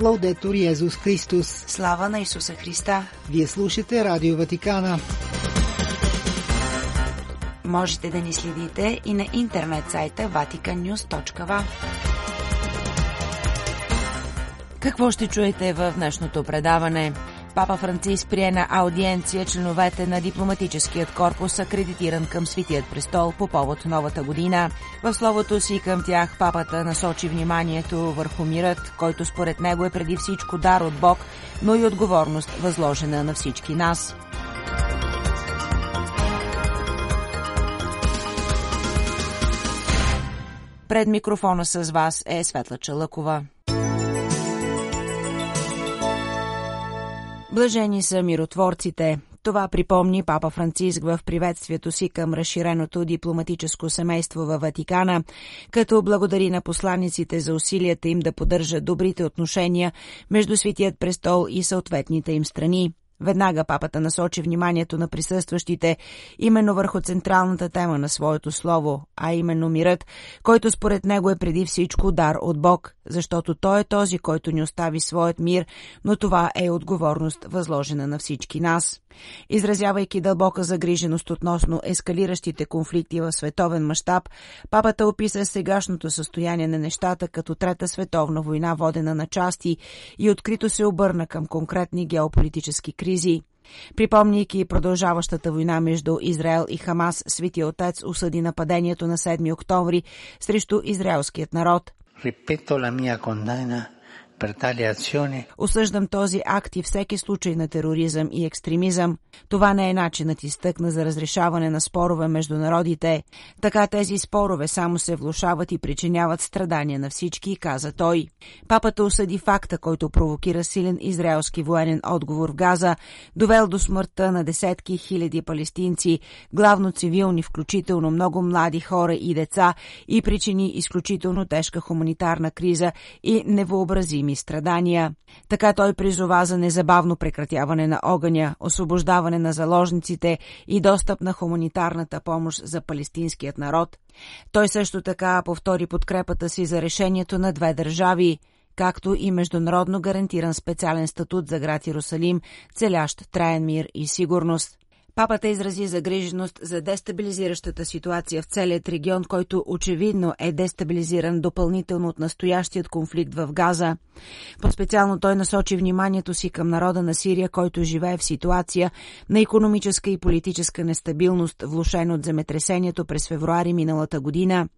Лаудетор Йезус Христос. Слава на Исуса Христа. Вие слушате Радио Ватикана. Можете да ни следите и на интернет сайта vaticannews.va. Какво ще чуете в днешното предаване? Папа Франциск прие на аудиенция членовете на дипломатическият корпус, акредитиран към Светият престол по повод новата година. В словото си към тях папата насочи вниманието върху мирът, който според него е преди всичко дар от Бог, но и отговорност възложена на всички нас. Пред микрофона с вас е Светла Чалъкова. Блажени са миротворците. Това припомни папа Франциск в приветствието си към разширеното дипломатическо семейство във Ватикана, като благодари на посланиците за усилията им да поддържат добрите отношения между Светият престол и съответните им страни. Веднага папата насочи вниманието на присъстващите именно върху централната тема на своето слово, а именно мирът, който според него е преди всичко дар от Бог, защото Той е този, който ни остави своят мир, но това е отговорност възложена на всички нас. Изразявайки дълбока загриженост относно ескалиращите конфликти в световен мащаб, папата описа сегашното състояние на нещата като Трета световна война, водена на части и открито се обърна към конкретни геополитически кризи. Припомняйки продължаващата война между Израел и Хамас, Светия Отец осъди нападението на 7 октомври срещу израелският народ. Ripeto la mia condanna Осъждам този акт и всеки случай на тероризъм и екстремизъм. Това не е начинът изтъкна за разрешаване на спорове между народите. Така тези спорове само се влушават и причиняват страдания на всички, каза той. Папата осъди факта, който провокира силен израелски военен отговор в Газа, довел до смъртта на десетки хиляди палестинци, главно цивилни, включително много млади хора и деца, и причини изключително тежка хуманитарна криза и невообразими невидими страдания. Така той призова за незабавно прекратяване на огъня, освобождаване на заложниците и достъп на хуманитарната помощ за палестинският народ. Той също така повтори подкрепата си за решението на две държави, както и международно гарантиран специален статут за град Иерусалим, целящ траен мир и сигурност. Папата изрази загриженост за дестабилизиращата ситуация в целият регион, който очевидно е дестабилизиран допълнително от настоящият конфликт в Газа. По-специално той насочи вниманието си към народа на Сирия, който живее в ситуация на економическа и политическа нестабилност, влушена от земетресението през февруари миналата година.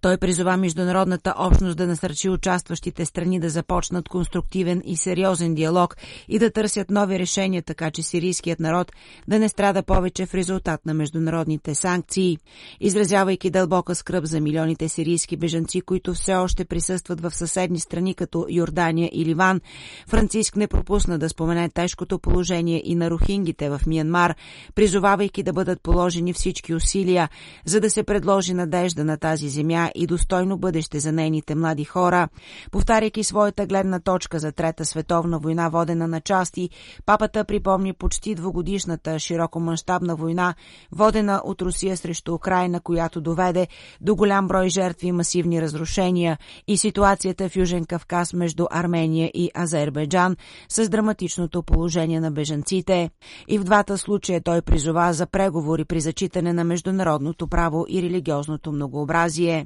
Той призова международната общност да насърчи участващите страни да започнат конструктивен и сериозен диалог и да търсят нови решения, така че сирийският народ да не страда повече в резултат на международните санкции. Изразявайки дълбока скръп за милионите сирийски бежанци, които все още присъстват в съседни страни като Йордания и Ливан, Франциск не пропусна да спомене тежкото положение и на рухингите в Миянмар, призовавайки да бъдат положени всички усилия, за да се предложи надежда на тази земя земя и достойно бъдеще за нейните млади хора. Повтаряйки своята гледна точка за Трета световна война, водена на части, папата припомни почти двогодишната широкомащабна война, водена от Русия срещу Украина, която доведе до голям брой жертви и масивни разрушения и ситуацията в Южен Кавказ между Армения и Азербайджан с драматичното положение на бежанците. И в двата случая той призова за преговори при зачитане на международното право и религиозното многообразие.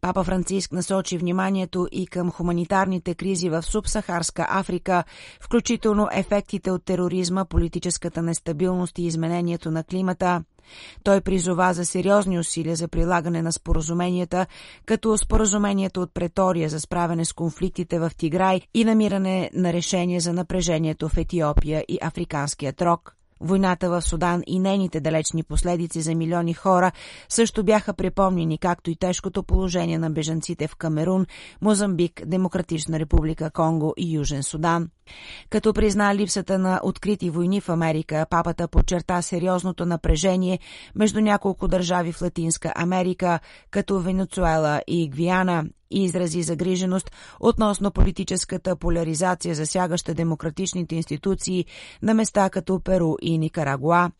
Папа Франциск насочи вниманието и към хуманитарните кризи в субсахарска Африка, включително ефектите от тероризма, политическата нестабилност и изменението на климата. Той призова за сериозни усилия за прилагане на споразуменията, като споразумението от Претория за справяне с конфликтите в Тиграй и намиране на решение за напрежението в Етиопия и Африканския рог. Войната в Судан и нейните далечни последици за милиони хора също бяха припомнени, както и тежкото положение на бежанците в Камерун, Мозамбик, Демократична република Конго и Южен Судан. Като призна липсата на открити войни в Америка, папата подчерта сериозното напрежение между няколко държави в Латинска Америка, като Венецуела и Гвиана, и изрази загриженост относно политическата поляризация, засягаща демократичните институции на места като Перу и Никарагуа.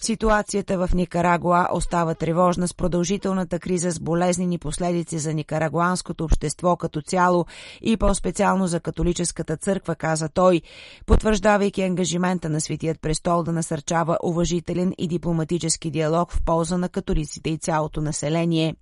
Ситуацията в Никарагуа остава тревожна с продължителната криза с болезнени последици за никарагуанското общество като цяло и по-специално за католическата църква, каза той, потвърждавайки ангажимента на Светият престол да насърчава уважителен и дипломатически диалог в полза на католиците и цялото население.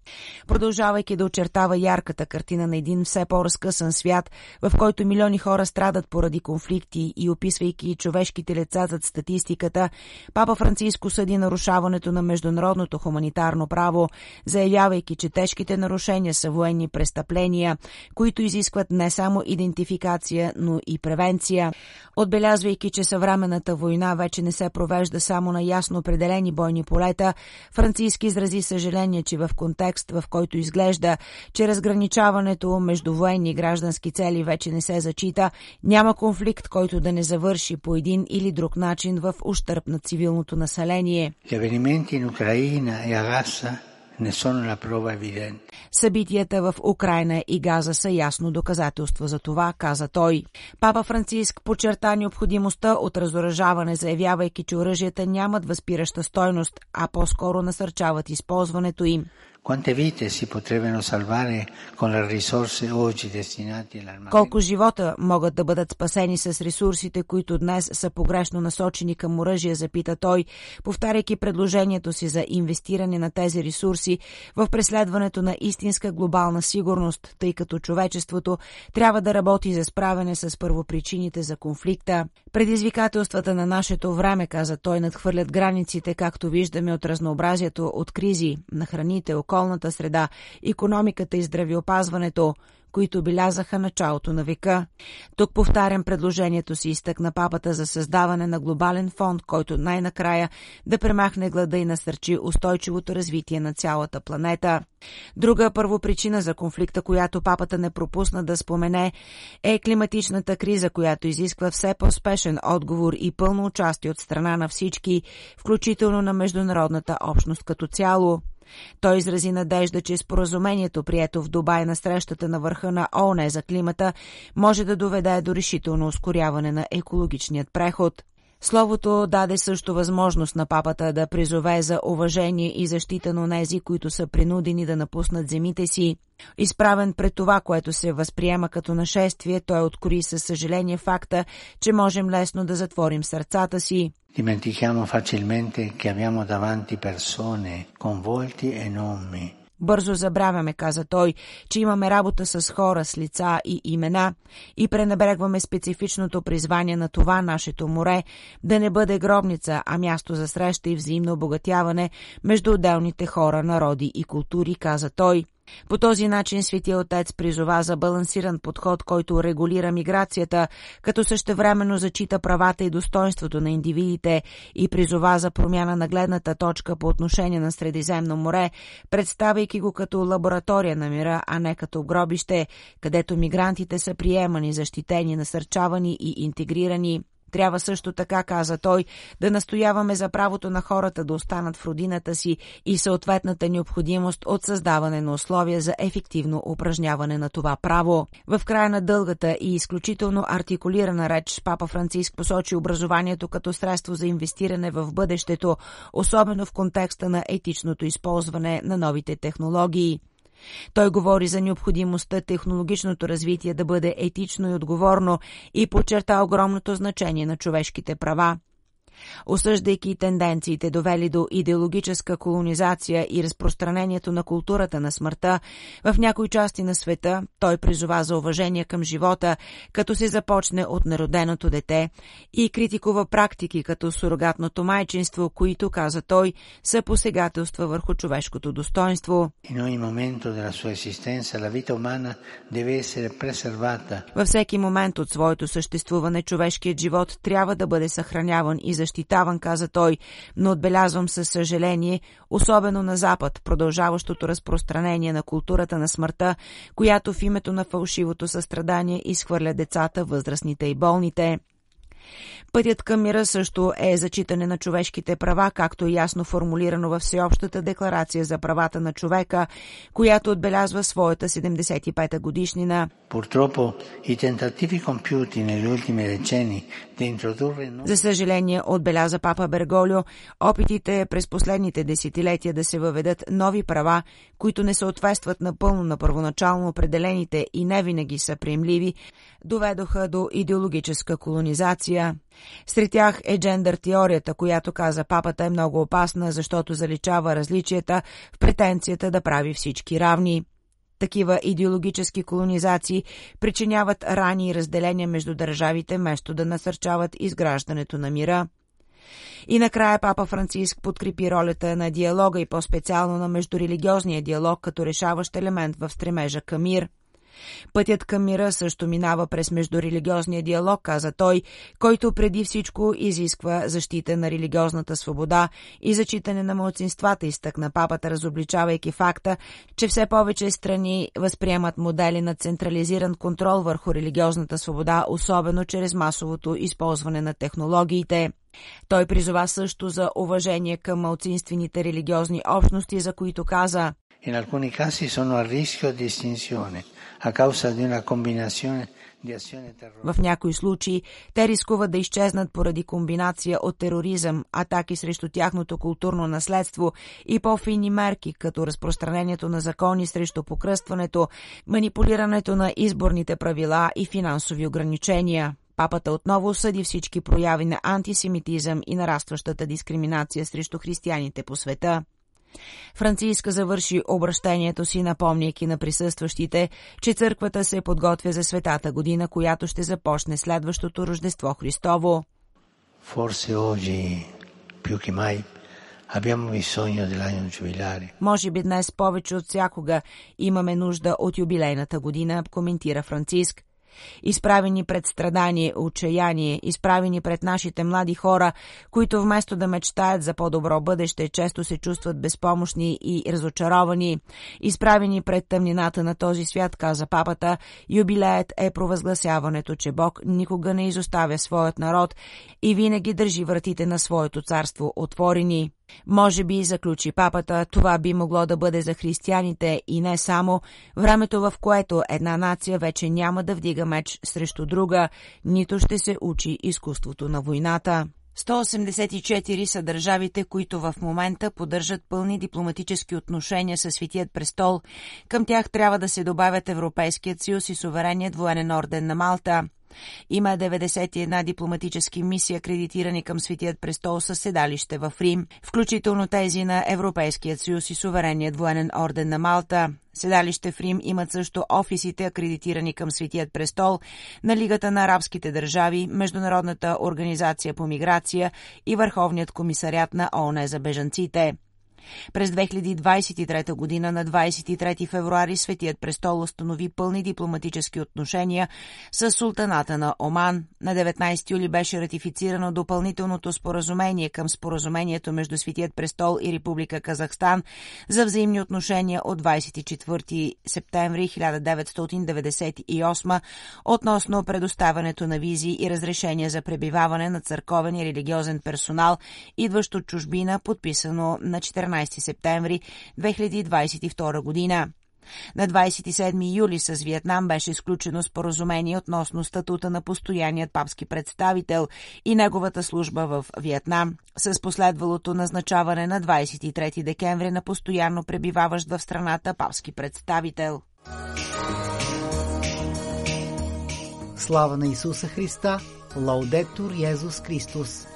Продължавайки да очертава ярката картина на един все по-разкъсан свят, в който милиони хора страдат поради конфликти и описва описвайки човешките лица зад статистиката, Папа Франциско съди нарушаването на международното хуманитарно право, заявявайки, че тежките нарушения са военни престъпления, които изискват не само идентификация, но и превенция. Отбелязвайки, че съвременната война вече не се провежда само на ясно определени бойни полета, Франциски изрази съжаление, че в контекст, в който изглежда, че разграничаването между военни и граждански цели вече не се зачита, няма конфликт, който да не завърши завърши по един или друг начин в ущърп на цивилното население. Събитията в Украина и Газа са ясно доказателство за това, каза той. Папа Франциск подчерта необходимостта от разоръжаване, заявявайки, че оръжията нямат възпираща стойност, а по-скоро насърчават използването им. Колко живота могат да бъдат спасени с ресурсите, които днес са погрешно насочени към оръжие, запита той, повтаряйки предложението си за инвестиране на тези ресурси в преследването на истинска глобална сигурност, тъй като човечеството трябва да работи за справяне с първопричините за конфликта. Предизвикателствата на нашето време, каза той, надхвърлят границите, както виждаме от разнообразието от кризи на храните, околната среда, економиката и здравеопазването, които белязаха началото на века. Тук повтарям предложението си изтъкна папата за създаване на глобален фонд, който най-накрая да премахне глада и насърчи устойчивото развитие на цялата планета. Друга първопричина за конфликта, която папата не пропусна да спомене, е климатичната криза, която изисква все по-спешен отговор и пълно участие от страна на всички, включително на международната общност като цяло. Той изрази надежда, че споразумението, прието в Дубай на срещата на върха на ООН за климата, може да доведе до решително ускоряване на екологичният преход. Словото даде също възможност на папата да призове за уважение и защита на нези, които са принудени да напуснат земите си. Изправен пред това, което се възприема като нашествие, той откори със съжаление факта, че можем лесно да затворим сърцата си. Dimentichiamo facilmente che abbiamo davanti persone con volti e nomi Бързо забравяме, каза той, че имаме работа с хора, с лица и имена и пренебрегваме специфичното призвание на това нашето море да не бъде гробница, а място за среща и взаимно обогатяване между отделните хора, народи и култури, каза той. По този начин Светия Отец призова за балансиран подход, който регулира миграцията, като същевременно зачита правата и достоинството на индивидите и призова за промяна на гледната точка по отношение на Средиземно море, представяйки го като лаборатория на мира, а не като гробище, където мигрантите са приемани, защитени, насърчавани и интегрирани. Трябва също така, каза той, да настояваме за правото на хората да останат в родината си и съответната необходимост от създаване на условия за ефективно упражняване на това право. В края на дългата и изключително артикулирана реч Папа Франциск посочи образованието като средство за инвестиране в бъдещето, особено в контекста на етичното използване на новите технологии. Той говори за необходимостта технологичното развитие да бъде етично и отговорно и подчерта огромното значение на човешките права осъждайки тенденциите довели до идеологическа колонизация и разпространението на културата на смъртта в някои части на света, той призова за уважение към живота, като се започне от народеното дете и критикува практики като сурогатното майчинство, които, каза той, са посегателства върху човешкото достоинство. Във всеки момент от своето съществуване човешкият живот трябва да бъде съхраняван и защитен защитаван, каза той, но отбелязвам със съжаление, особено на Запад, продължаващото разпространение на културата на смъртта, която в името на фалшивото състрадание изхвърля децата, възрастните и болните. Пътят към мира също е зачитане на човешките права, както и ясно формулирано във Всеобщата декларация за правата на човека, която отбелязва своята 75-та годишнина. За съжаление, отбеляза папа Берголио, опитите през последните десетилетия да се въведат нови права, които не съответстват напълно на първоначално определените и не винаги са приемливи, доведоха до идеологическа колонизация. Сред тях е джендър теорията, която каза папата е много опасна, защото заличава различията в претенцията да прави всички равни. Такива идеологически колонизации причиняват рани и разделения между държавите, вместо да насърчават изграждането на мира. И накрая папа Франциск подкрепи ролята на диалога и по-специално на междурелигиозния диалог като решаващ елемент в стремежа към мир – Пътят към мира също минава през междурелигиозния диалог, каза той, който преди всичко изисква защита на религиозната свобода и зачитане на младсинствата, изтъкна папата, разобличавайки факта, че все повече страни възприемат модели на централизиран контрол върху религиозната свобода, особено чрез масовото използване на технологиите. Той призова също за уважение към малцинствените религиозни общности, за които каза In alcuni casi sono a rischio di estinzione a causa di una combinazione в някои случаи те рискуват да изчезнат поради комбинация от тероризъм, атаки срещу тяхното културно наследство и по-фини мерки, като разпространението на закони срещу покръстването, манипулирането на изборните правила и финансови ограничения. Папата отново осъди всички прояви на антисемитизъм и нарастващата дискриминация срещу християните по света. Франциска завърши обращението си, напомняйки на присъстващите, че църквата се подготвя за светата година, която ще започне следващото Рождество Христово. Forse oggi, più che mai, abbiamo bisogno dell'anno giubilare. Може би днес повече от всякога имаме нужда от юбилейната година, коментира Франциск. Изправени пред страдание, отчаяние, изправени пред нашите млади хора, които вместо да мечтаят за по-добро бъдеще, често се чувстват безпомощни и разочаровани. Изправени пред тъмнината на този свят, каза папата, юбилеят е провъзгласяването, че Бог никога не изоставя своят народ и винаги държи вратите на своето царство отворени. Може би, заключи папата, това би могло да бъде за християните и не само, времето в което една нация вече няма да вдига меч срещу друга, нито ще се учи изкуството на войната. 184 са държавите, които в момента поддържат пълни дипломатически отношения с Светият престол. Към тях трябва да се добавят Европейският съюз и сувереният военен орден на Малта – има 91 дипломатически мисии, акредитирани към Светият престол със седалище в Рим, включително тези на Европейският съюз и суверенният военен орден на Малта. Седалище в Рим имат също офисите, акредитирани към Светият престол, на Лигата на арабските държави, Международната организация по миграция и Върховният комисарят на ООН за бежанците. През 2023 година на 23 февруари Светият престол установи пълни дипломатически отношения с султаната на Оман. На 19 юли беше ратифицирано допълнителното споразумение към споразумението между Светият престол и Република Казахстан за взаимни отношения от 24 септември 1998 относно предоставянето на визи и разрешения за пребиваване на църковен и религиозен персонал, идващ от чужбина, подписано на 14 14 септември 2022 година. На 27 юли с Виетнам беше изключено споразумение относно статута на постоянният папски представител и неговата служба в Виетнам, с последвалото назначаване на 23 декември на постоянно пребиваващ в страната папски представител. Слава на Исуса Христа! Лаудетур Йезус Христос!